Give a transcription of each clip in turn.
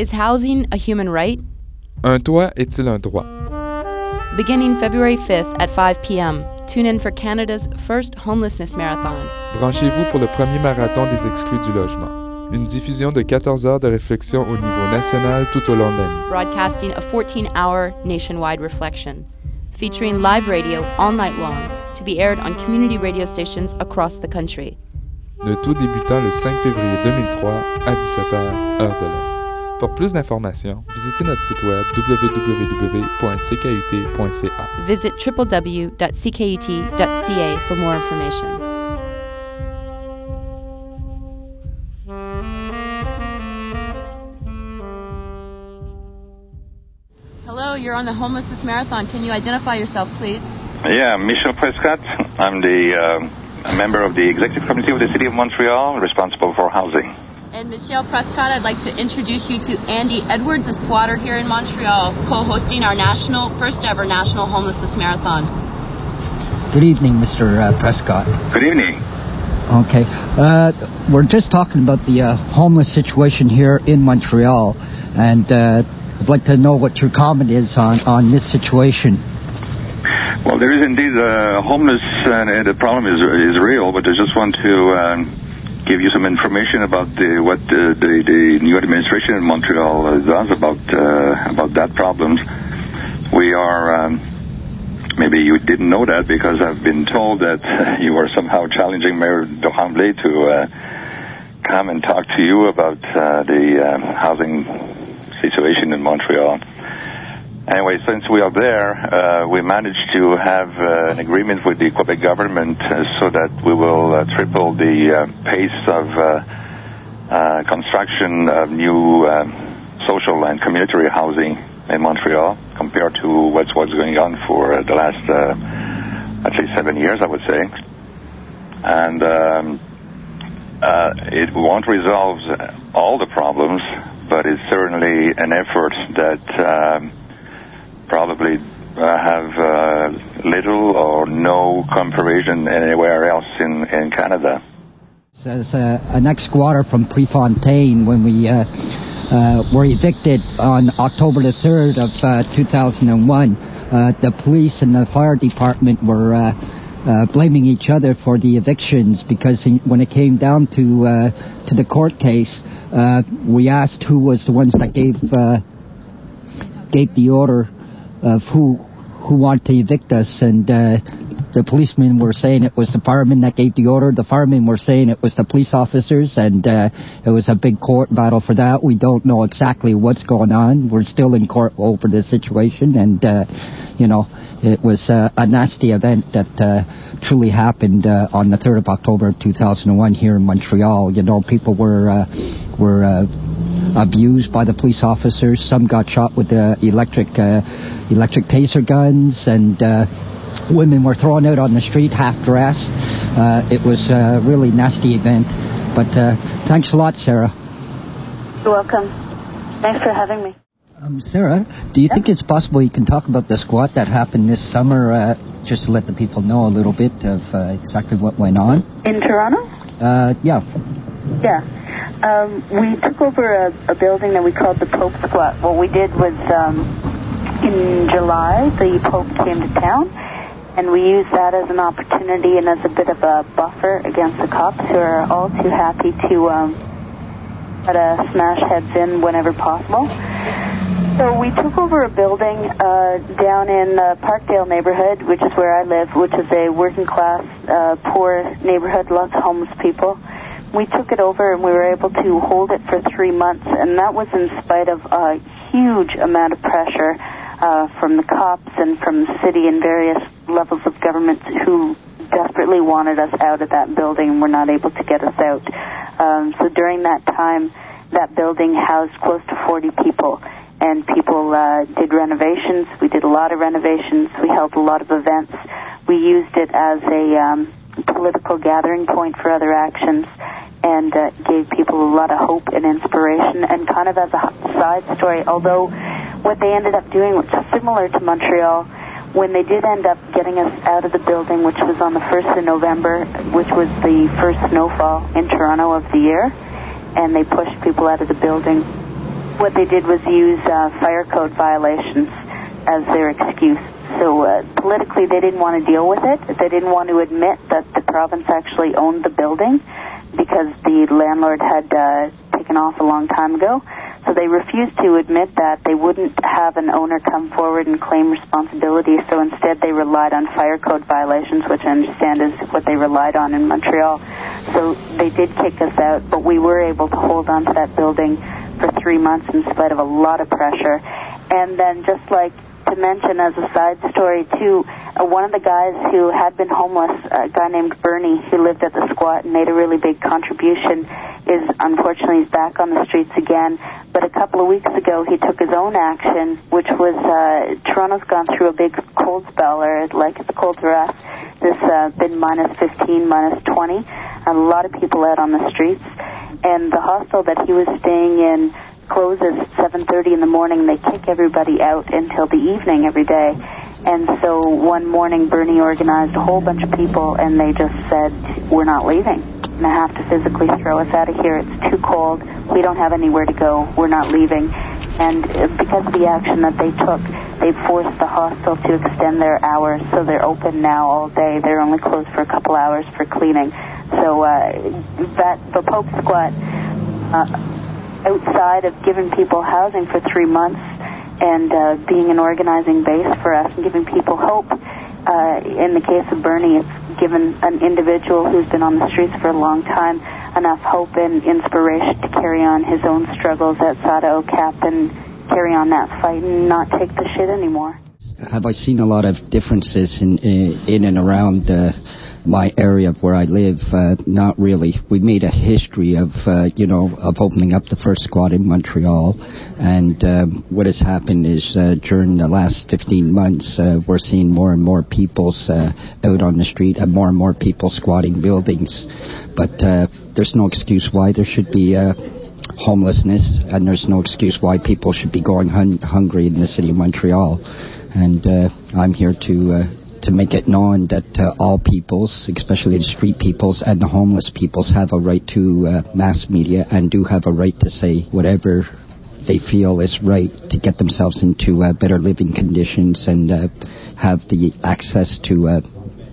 Is housing a human right? Un toit est-il un droit? Beginning February 5th at 5 p.m., tune in for Canada's first homelessness marathon. Branchez-vous pour le premier marathon des exclus du logement. Une diffusion de 14 heures de réflexion au niveau national tout au long de l'année. broadcasting a 14 hour nationwide reflection, featuring live radio all night long to be aired on community radio stations across the country. Le tout débutant le 5 février 2003 à 17h, heure de l'Est. Pour plus d'informations, visitez notre site web www.ckut.ca. Visit www.ckut.ca for more information. Hello, you're on the Homelessness Marathon. Can you identify yourself, please? Yeah, Michel Prescott. I'm the uh, a member of the executive committee of the City of Montreal, responsible for housing. And Michel Prescott, I'd like to introduce you to Andy Edwards, a squatter here in Montreal, co-hosting our national, first ever national homelessness marathon. Good evening, Mr. Uh, Prescott. Good evening. Okay. Uh, we're just talking about the uh, homeless situation here in Montreal, and uh, I'd like to know what your comment is on, on this situation. Well, there is indeed uh, homeless, and uh, the problem is is real. But I just want to um, give you some information about the, what the, the, the new administration in Montreal uh, does about uh, about that problem. We are. Um, maybe you didn't know that because I've been told that you are somehow challenging Mayor Tremblay to uh, come and talk to you about uh, the um, housing situation in Montreal. Anyway, since we are there, uh, we managed to have uh, an agreement with the Quebec government uh, so that we will uh, triple the uh, pace of uh, construction of new um, social and community housing in Montreal compared to what's what's going on for the last at least seven years, I would say. And um, it won't resolve all the problems, but it's certainly an effort that um, probably uh, have uh, little or no comparison anywhere else in, in Canada. As uh, an ex-squatter from Prefontaine, when we uh, were evicted on October the 3rd of uh, 2001, uh, the police and the fire department were blaming each other for the evictions because when it came down to to the court case, we asked who was the ones that gave gave the order of who who wanted to evict us, and uh, the policemen were saying it was the firemen that gave the order. The firemen were saying it was the police officers, and uh, it was a big court battle for that. We don't know exactly what's going on. We're still in court over the situation, and uh, you know, it was uh, a nasty event that uh, truly happened uh, on the 3rd of October 2001 here in Montreal. You know, people were uh, were uh, abused by the police officers. Some got shot with uh, electric uh, electric taser guns, and uh, women were thrown out on the street half dressed. Uh, it was a really nasty event. But uh, thanks a lot, Sarah. You're welcome. Thanks for having me. Um, Sarah, do you think it's possible you can talk about the squat that happened this summer, uh, just to let the people know a little bit of uh, exactly what went on? In Toronto? Uh, yeah. Yeah. Um, we took over a, a building that we called the Pope Squat. What we did was um, in July, the Pope came to town, and we used that as an opportunity and as a bit of a buffer against the cops who are all too happy to um, try to smash heads in whenever possible. So we took over a building uh, down in the Parkdale neighborhood, which is where I live, which is a working class, uh, poor neighborhood, lots of homeless people. We took it over and we were able to hold it for three months, and that was in spite of a huge amount of pressure uh, from the cops and from the city and various levels of government who desperately wanted us out of that building and were not able to get us out. Um, so during that time, that building housed close to 40 people and people uh, did renovations. We did a lot of renovations. We held a lot of events. We used it as a um, political gathering point for other actions and uh, gave people a lot of hope and inspiration. And kind of as a side story, although what they ended up doing, which is similar to Montreal, when they did end up getting us out of the building, which was on the 1st of November, which was the first snowfall in Toronto of the year, and they pushed people out of the building what they did was use uh, fire code violations as their excuse. So uh, politically, they didn't want to deal with it. They didn't want to admit that the province actually owned the building because the landlord had uh, taken off a long time ago. So they refused to admit that. They wouldn't have an owner come forward and claim responsibility. So instead, they relied on fire code violations, which I understand is what they relied on in Montreal. So they did kick us out, but we were able to hold on to that building for three months in spite of a lot of pressure. And then just like to mention as a side story too, uh, one of the guys who had been homeless, a guy named Bernie, who lived at the squat and made a really big contribution, is unfortunately he's back on the streets again. But a couple of weeks ago, he took his own action, which was uh, Toronto's gone through a big cold spell, or like it's cold for us. This uh, been minus 15, minus 20. A lot of people out on the streets, and the hostel that he was staying in closes at 7:30 in the morning. They kick everybody out until the evening every day. And so one morning, Bernie organized a whole bunch of people, and they just said, "We're not leaving. And they have to physically throw us out of here. It's too cold. We don't have anywhere to go. We're not leaving." And uh, because of the action that they took, they forced the hostel to extend their hours, so they're open now all day. They're only closed for a couple hours for cleaning. So uh, that the Pope Squat. Uh, outside of giving people housing for three months and uh, being an organizing base for us and giving people hope. Uh, in the case of Bernie, it's given an individual who's been on the streets for a long time enough hope and inspiration to carry on his own struggles outside of OCAP and carry on that fight and not take the shit anymore. Have I seen a lot of differences in in and around the my area of where I live, uh, not really. We made a history of, uh, you know, of opening up the first squad in Montreal, and um, what has happened is uh, during the last 15 months, uh, we're seeing more and more people uh, out on the street, and more and more people squatting buildings. But there's no excuse why there should be homelessness, and there's no excuse why people should be going hun- hungry in the city of Montreal. And I'm here to to make it known that uh, all peoples, especially the street peoples and the homeless peoples, have a right to uh, mass media and do have a right to say whatever they feel is right to get themselves into uh, better living conditions and uh, have the access to uh,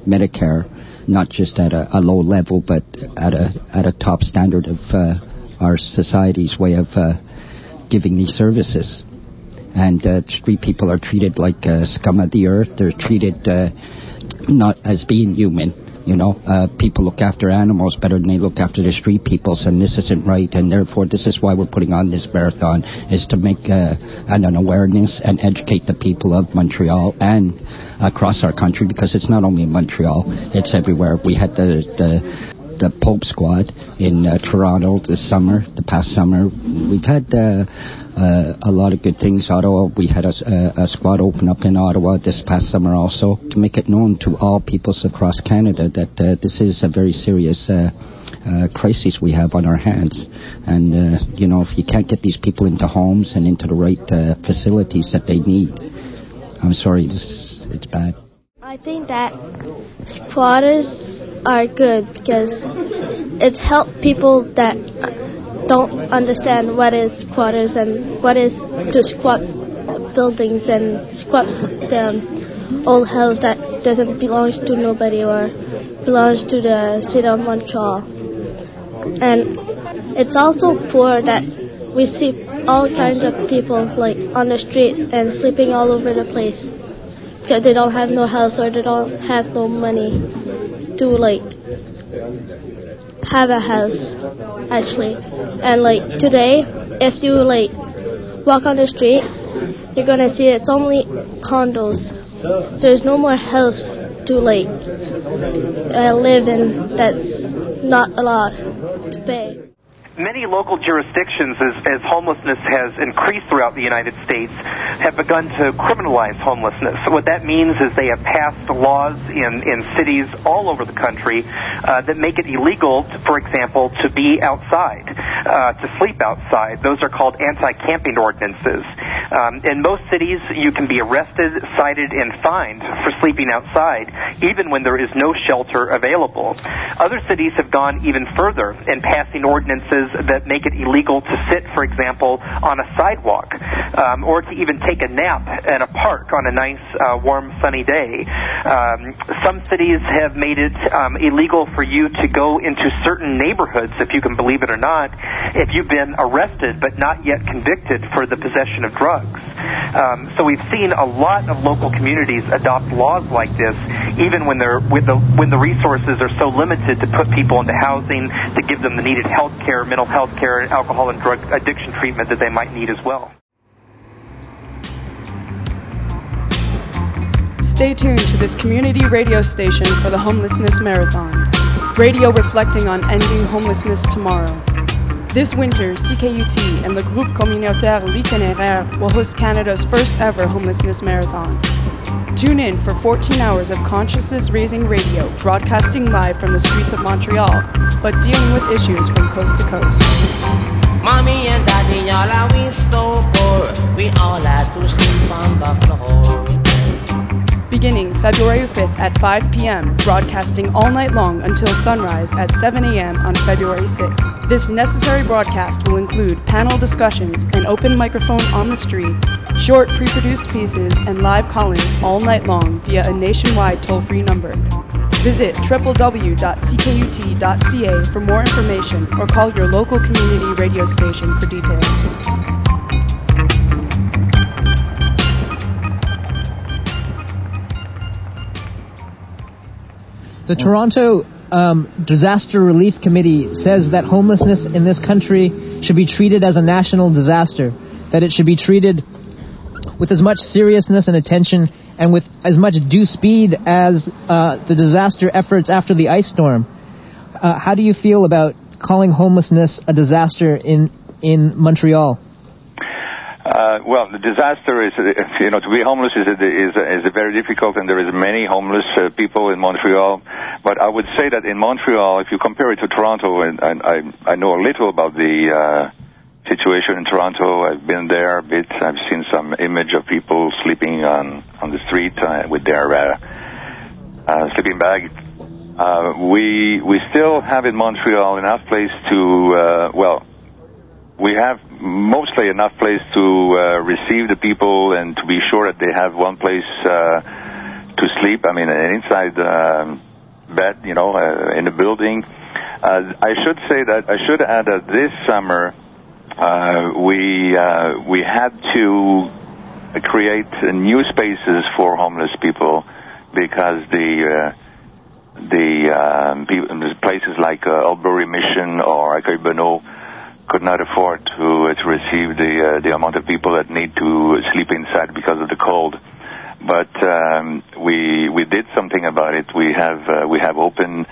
Medicare, not just at a, a, low level, but at a at a top standard of uh, our society's way of giving these services and uh, street people are treated like uh, scum of the earth. They're treated uh, not as being human. You know, uh, people look after animals better than they look after the street peoples, and this isn't right. And therefore, this is why we're putting on this marathon is to make uh, an, an awareness and educate the people of Montreal and across our country because it's not only in Montreal; it's everywhere. We had the the the Pope Squat in uh, Toronto this summer, the past summer. We've had uh, uh, a lot of good things. Ottawa, we had a, a, squad open up in Ottawa this past summer also to make it known to all peoples across Canada that uh, this is a very serious uh, uh, crisis we have on our hands. And, uh, you know, if you can't get these people into homes and into the right uh, facilities that they need, I'm sorry, this, it's bad. I think that squatters are good because it's helped people that don't understand what is squatters and what is to squat buildings and squat the old house that doesn't belong to nobody or belongs to the city of Montreal. And it's also poor that we see all kinds of people like on the street and sleeping all over the place because they don't have no house or they don't have no money to like have a house actually. And like today, if you like walk on the street, you're gonna see it's only condos. There's no more house to like uh, live in that's not to pay many local jurisdictions, as, as, homelessness has increased throughout the United States, have begun to criminalize homelessness. So what that means is they have passed laws in, in cities all over the country uh, that make it illegal, to, for example, to be outside, uh, to sleep outside. Those are called anti-camping ordinances. Um, in most cities, you can be arrested, cited, and fined for sleeping outside, even when there is no shelter available. Other cities have gone even further in passing ordinances that make it illegal to sit, for example, on a sidewalk, um, or to even take a nap in a park on a nice, uh, warm, sunny day. Um, some cities have made it um, illegal for you to go into certain neighborhoods, if you can believe it or not, if you've been arrested but not yet convicted for the possession of drugs. Um, so we've seen a lot of local communities adopt laws like this, even when they're the when the resources are so limited to put people into housing, to give them the needed health care, mental health care, alcohol and drug addiction treatment that they might need as well. Stay tuned to this community radio station for the Homelessness Marathon. Radio reflecting on ending homelessness tomorrow. This winter, CKUT and the Groupe Communautaire L'Itinéraire will host Canada's first ever homelessness marathon. Tune in for 14 hours of consciousness raising radio, broadcasting live from the streets of Montreal, but dealing with issues from coast to coast. Mommy and daddy, all are we so poor. We all had to sleep on the floor. Beginning February 5th at 5 p.m., broadcasting all night long until sunrise at 7 a.m. on February 6th. This necessary broadcast will include panel discussions, an open microphone on the street, short pre produced pieces, and live call ins all night long via a nationwide toll free number. Visit www.ckut.ca for more information or call your local community radio station for details. The Toronto um, Disaster Relief Committee says that homelessness in this country should be treated as a national disaster, that it should be treated with as much seriousness and attention and with as much due speed as uh, the disaster efforts after the ice storm. Uh, how do you feel about calling homelessness a disaster in in Montreal? Uh, well, the disaster is, you know, to be homeless is is is very difficult, and there is many homeless uh, people in Montreal. But I would say that in Montreal, if you compare it to Toronto, and, and I I know a little about the uh, situation in Toronto. I've been there a bit. I've seen some image of people sleeping on on the street uh, with their uh, uh, sleeping bag. Uh, we we still have in Montreal enough place to uh, well we have mostly enough place to uh, receive the people and to be sure that they have one place uh, to sleep. I mean, an inside um, bed, you know, uh, in the building. Uh, I should say that I should add that this summer uh, we uh, we had to create new spaces for homeless people because the the um, places like Old Brewery Mission or Accueil could not afford to uh, to receive the uh, the amount of people that need to sleep inside because of the cold. But um, we we did something about it. We have uh, we have opened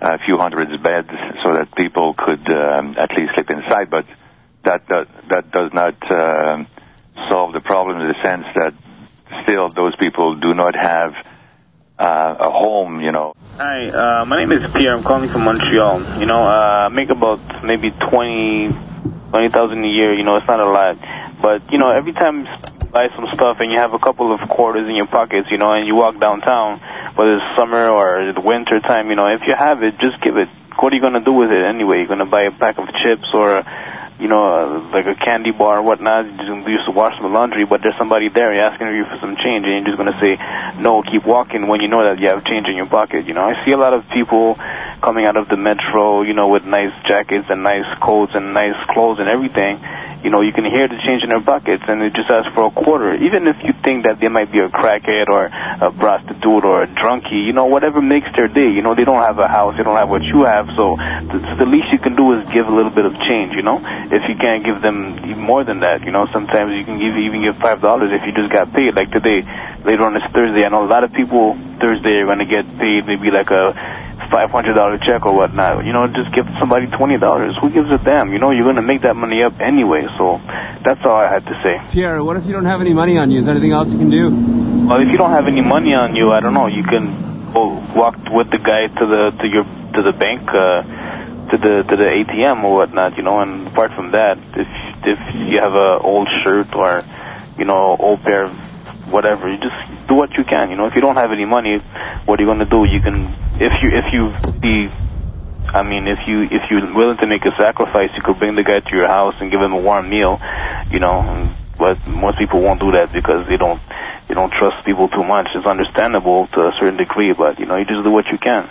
a few hundreds beds so that people could um, at least sleep inside. But that that, that does not uh, solve the problem in the sense that still those people do not have uh, a home, you know. Hi, uh, my name is Pierre. I'm calling from Montreal. You know, uh, I make about maybe twenty, twenty thousand a year. You know, it's not a lot, but you know, every time buy some stuff and you have a couple of quarters in your pockets, you know, and you walk downtown, whether it's summer or the winter time, you know, if you have it, just give it. What are you going to do with it anyway? You're going to buy a pack of chips or you know, uh, like a candy bar or whatnot, you used to wash some laundry, but there's somebody there asking you for some change, and you're just going to say, no, keep walking when you know that you have change in your pocket. You know, I see a lot of people coming out of the metro, you know, with nice jackets and nice coats and nice clothes and everything, you know, you can hear the change in their buckets and they just ask for a quarter. Even if you think that they might be a crackhead or a prostitute or a drunkie, you know, whatever makes their day. You know, they don't have a house, they don't have what you have, so the, the least you can do is give a little bit of change, you know. If you can't give them more than that, you know, sometimes you can give even give five dollars if you just got paid. Like today, later on this Thursday, I know a lot of people Thursday are going to get paid maybe like a $500 check or whatnot. You know, just give somebody $20. Who gives a damn? You know, you're going to make that money up anyway. So that's all I had to say. Pierre, what if you don't have any money on you? Is there anything else you can do? Well, if you don't have any money on you, I don't know. You can go walk with the guy to the to your to the bank, uh, to the to the ATM or whatnot. You know, and apart from that, if if you have a old shirt or you know, old pair, of whatever. You just do what you can. You know, if you don't have any money, what are you going to do? You can, if you if you be, I mean, if you if you're willing to make a sacrifice, you could bring the guy to your house and give him a warm meal. You know, but most people won't do that because they don't they don't trust people too much. It's understandable to a certain degree, but you know, you just do what you can.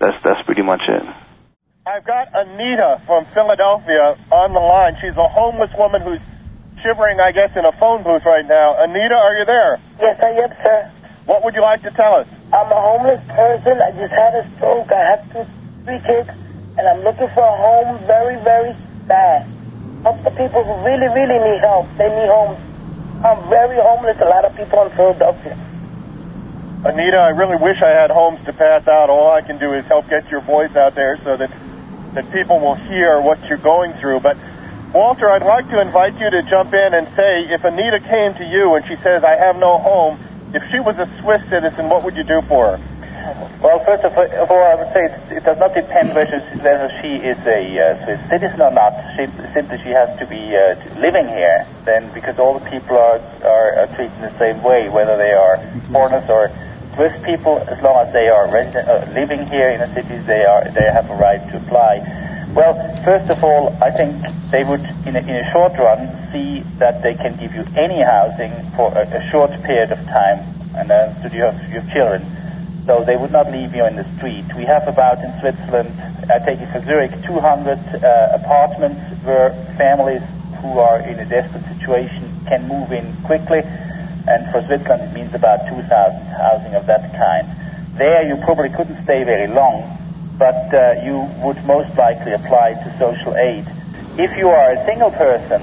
That's that's pretty much it. I've got Anita from Philadelphia on the line. She's a homeless woman who's shivering, I guess, in a phone booth right now. Anita, are you there? Yes, I am, sir. What would you like to tell us? I'm a homeless person. I just had a stroke. I have two, three kids, and I'm looking for a home very, very bad. Help the people who really, really need help. They need homes. I'm very homeless. A lot of people in Philadelphia. Anita, I really wish I had homes to pass out. All I can do is help get your voice out there so that that people will hear what you're going through. But Walter, I'd like to invite you to jump in and say, if Anita came to you and she says, I have no home, if she was a Swiss citizen, what would you do for her? Well, first of all, I would say it, does not depend whether she, whether she is a uh, Swiss citizen or not. She, simply, she has to be uh, living here. Then, because all the people are, are, are treated the same way, whether they are foreigners or Swiss people, as long as they are resident, uh, living here in the cities, they are they have a right to apply. Well, first of all, I think they would, in a, in a short run, see that they can give you any housing for a, a short period of time, and then uh, so you have your children. So they would not leave you in the street. We have about in Switzerland, I take it for Zurich, 200 uh, apartments where families who are in a desperate situation can move in quickly and for Switzerland it means about 2,000 housing of that kind. There you probably couldn't stay very long, but uh, you would most likely apply to social aid. If you are a single person,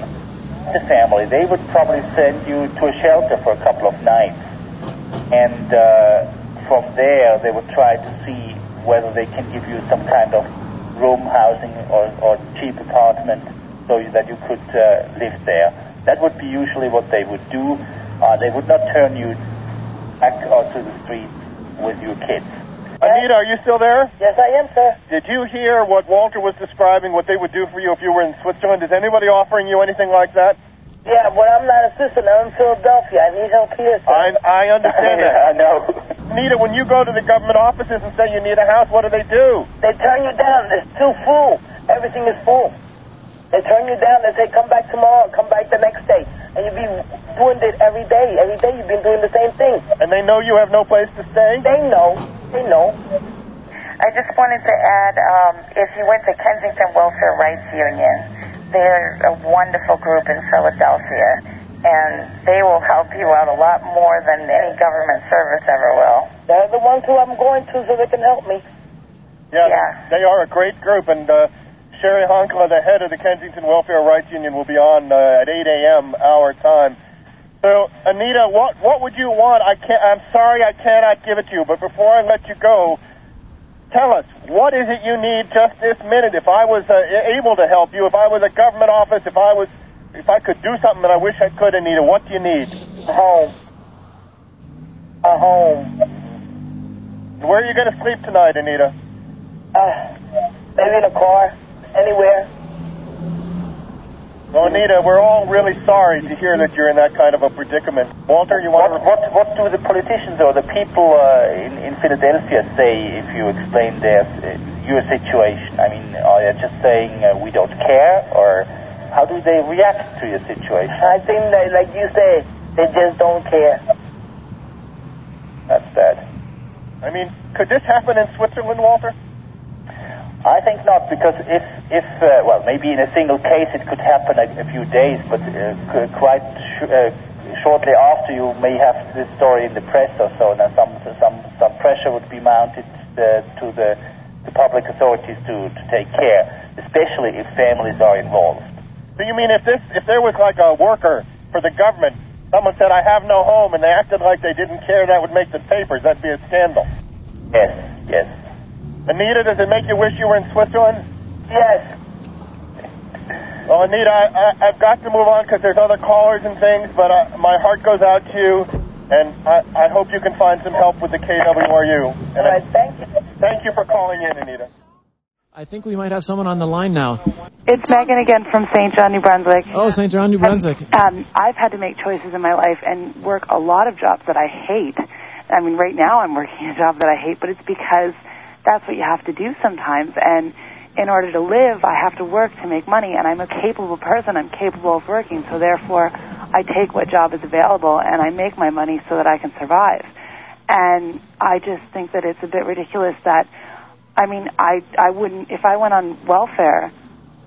the family, they would probably send you to a shelter for a couple of nights. And uh, from there, they would try to see whether they can give you some kind of room housing or, or cheap apartment so that you could uh, live there. That would be usually what they would do. Uh, they would not turn you back onto the street with your kids. Anita, are you still there? Yes, I am, sir. Did you hear what Walter was describing, what they would do for you if you were in Switzerland? Is anybody offering you anything like that? Yeah, but I'm not a citizen. I'm in Philadelphia. I need help here, sir. I, I understand that. I know. Anita, when you go to the government offices and say you need a house, what do they do? They turn you down. It's too full. Everything is full. They turn you down. They say, come back tomorrow, come back the next day. And you be doing it every day. Every day you've been doing the same thing. And they know you have no place to stay? They know. They know. I just wanted to add, um, if you went to Kensington Welfare Rights Union, they're a wonderful group in Philadelphia, and they will help you out a lot more than any government service ever will. They're the ones who I'm going to so they can help me. Yeah, they are a great group, and uh, Cheri Honkala, the head of the Kensington Welfare Rights Union, will be on uh, at 8 a.m. our time. So, Anita, what what would you want? I can't. I'm sorry, I cannot give it to you. But before I let you go, tell us what is it you need just this minute. If I was uh, able to help you, if I was a government office, if I was, if I could do something that I wish I could, Anita, what do you need? A home. A home. Where are you going to sleep tonight, Anita? Uh, maybe in a car. Anywhere. Well, Anita, we're all really sorry to hear that you're in that kind of a predicament. Walter, you want what, to... What, what do the politicians or the people uh, in, in Philadelphia say if you explain their, uh, your situation? I mean, are they just saying uh, we don't care, or how do they react to your situation? I think, that, like you say, they just don't care. That's bad. I mean, could this happen in Switzerland, Walter? I think not, because if, if uh, well, maybe in a single case it could happen a, a few days, but uh, quite sh- uh, shortly after you may have this story in the press or so, and some some some pressure would be mounted uh, to the the public authorities to, to take care, especially if families are involved. So you mean if this if there was like a worker for the government, someone said I have no home, and they acted like they didn't care, that would make the papers. That'd be a scandal. Yes, yes. Anita, does it make you wish you were in Switzerland? Yes. Well, Anita, I, I, I've got to move on because there's other callers and things, but uh, my heart goes out to you, and I, I hope you can find some help with the KWRU. And All right, thank you. Thank you for calling in, Anita. I think we might have someone on the line now. It's Megan again from St. John, New Brunswick. Oh, St. John, New Brunswick. Um, I've had to make choices in my life and work a lot of jobs that I hate. I mean, right now I'm working a job that I hate, but it's because that's what you have to do sometimes. And in order to live, I have to work to make money, and I'm a capable person. I'm capable of working, so therefore, I take what job is available and I make my money so that I can survive. And I just think that it's a bit ridiculous that, I mean, I I wouldn't if I went on welfare.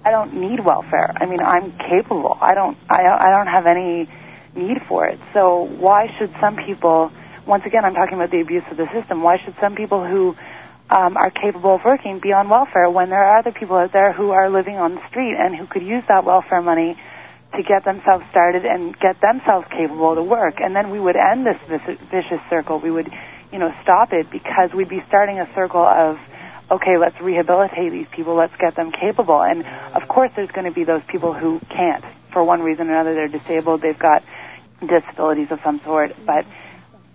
I don't need welfare. I mean, I'm capable. I don't I I don't have any need for it. So why should some people? Once again, I'm talking about the abuse of the system. Why should some people who um, are capable of working beyond welfare when there are other people out there who are living on the street and who could use that welfare money to get themselves started and get themselves capable to work. And then we would end this vicious circle. We would, you know, stop it because we'd be starting a circle of, okay, let's rehabilitate these people, let's get them capable. And of course, there's going to be those people who can't for one reason or another. They're disabled, they've got disabilities of some sort, but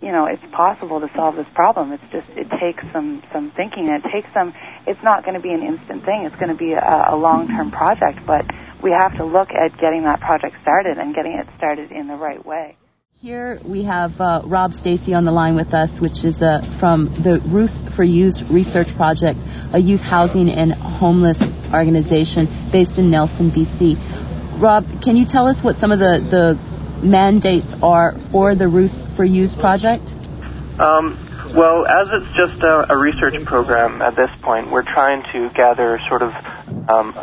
you know, it's possible to solve this problem. It's just it takes some some thinking. And it takes some. It's not going to be an instant thing. It's going to be a, a long term project. But we have to look at getting that project started and getting it started in the right way. Here we have uh, Rob Stacy on the line with us, which is uh, from the Roofs for Youth Research Project, a youth housing and homeless organization based in Nelson, BC. Rob, can you tell us what some of the, the mandates are for the Roofs for Youth project? Um, well, as it's just a, a, research program at this point, we're trying to gather sort of um,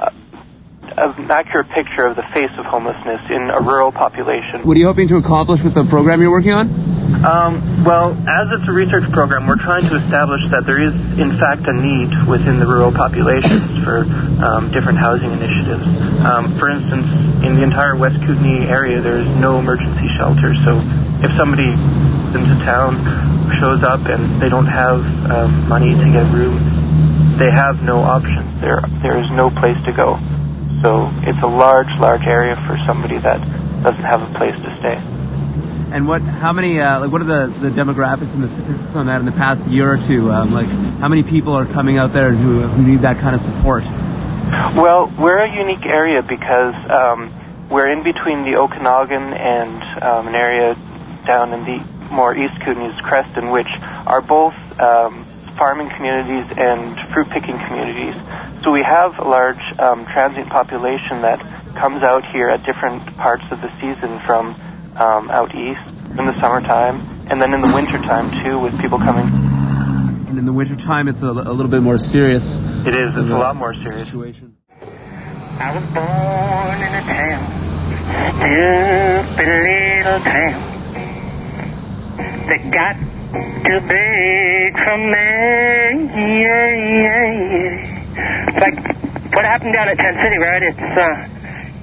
an accurate picture of the face of homelessness in a rural population. What are you hoping to accomplish with the program you're working on? Um, well, as it's a research program, we're trying to establish that there is, in fact, a need within the rural populations for um, different housing initiatives. Um, for instance, in the entire West Kootenay area, there is no emergency shelter. So, if somebody into town shows up and they don't have um, money to get room, they have no options. There, there is no place to go. So it's a large, large area for somebody that doesn't have a place to stay. And what? How many? Uh, like, what are the, the demographics and the statistics on that in the past year or two? Um, like, how many people are coming out there who who need that kind of support? Well, we're a unique area because um, we're in between the Okanagan and um, an area down in the more east Kootenays, Creston, which are both um, farming communities and fruit picking communities. So we have a large um, transient population that comes out here at different parts of the season from um, out east in the summertime, and then in the wintertime too, with people coming. And in the wintertime, it's a, a little bit more serious. It is. It's a lot more serious. Situation. I was born in a town, stupid little town that got too big for me. Yeah, yeah, yeah. Like what happened down at Tent City, right? It's, uh,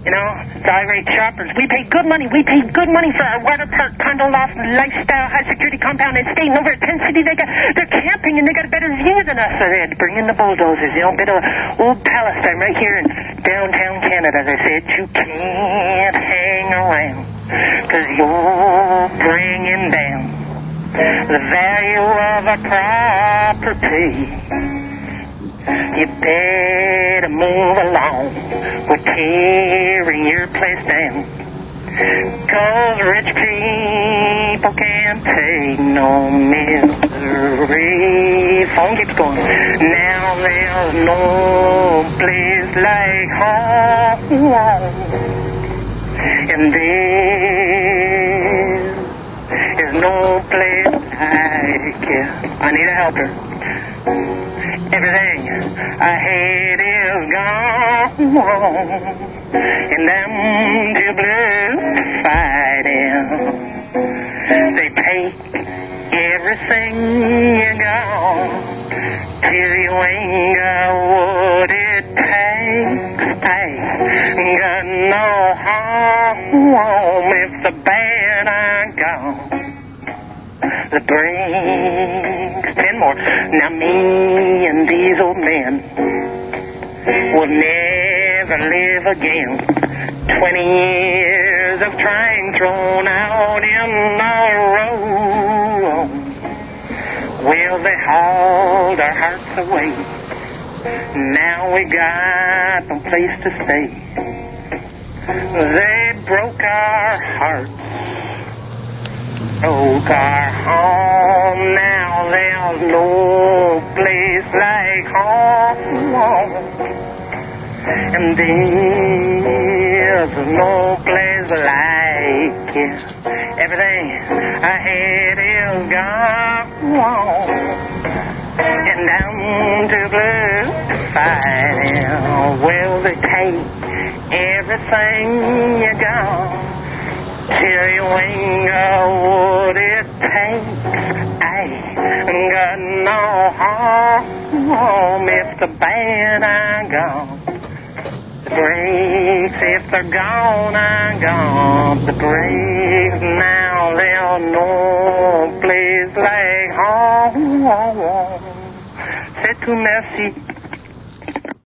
you know, irate shoppers. We pay good money. We pay good money for our water park, condo loft, lifestyle, high security compound and staying over at Tent City. They got, they're camping and they got a better view than us. So they had to bring in the bulldozers, you know, a bit of old Palestine right here in downtown Canada. They said you can't hang around because you're bringing down the value of a property. You better move along. We're tearing your place down. Cause rich people can't take no misery. Phone keeps going. Now there's no place like home. And there is no place like it. I need a helper. Everything I hate is gone, and them two blues fighting. They take everything you got till you ain't got what it takes. Ain't got no home if the bad are gone. The brings Now me and these old men will never live again. Twenty years of trying thrown out in the road. Will they hold our hearts away? Now we got no place to stay. They broke our hearts, broke our home. Now there's no place like home. And there's no place like it. Everything I had is gone. And down to blue fighting. Well, they take everything you got. Got what it takes. I got no home if the band I gone. The brakes, if they're gone, I gone. The brakes now, there's no place like home. C'est tout merci.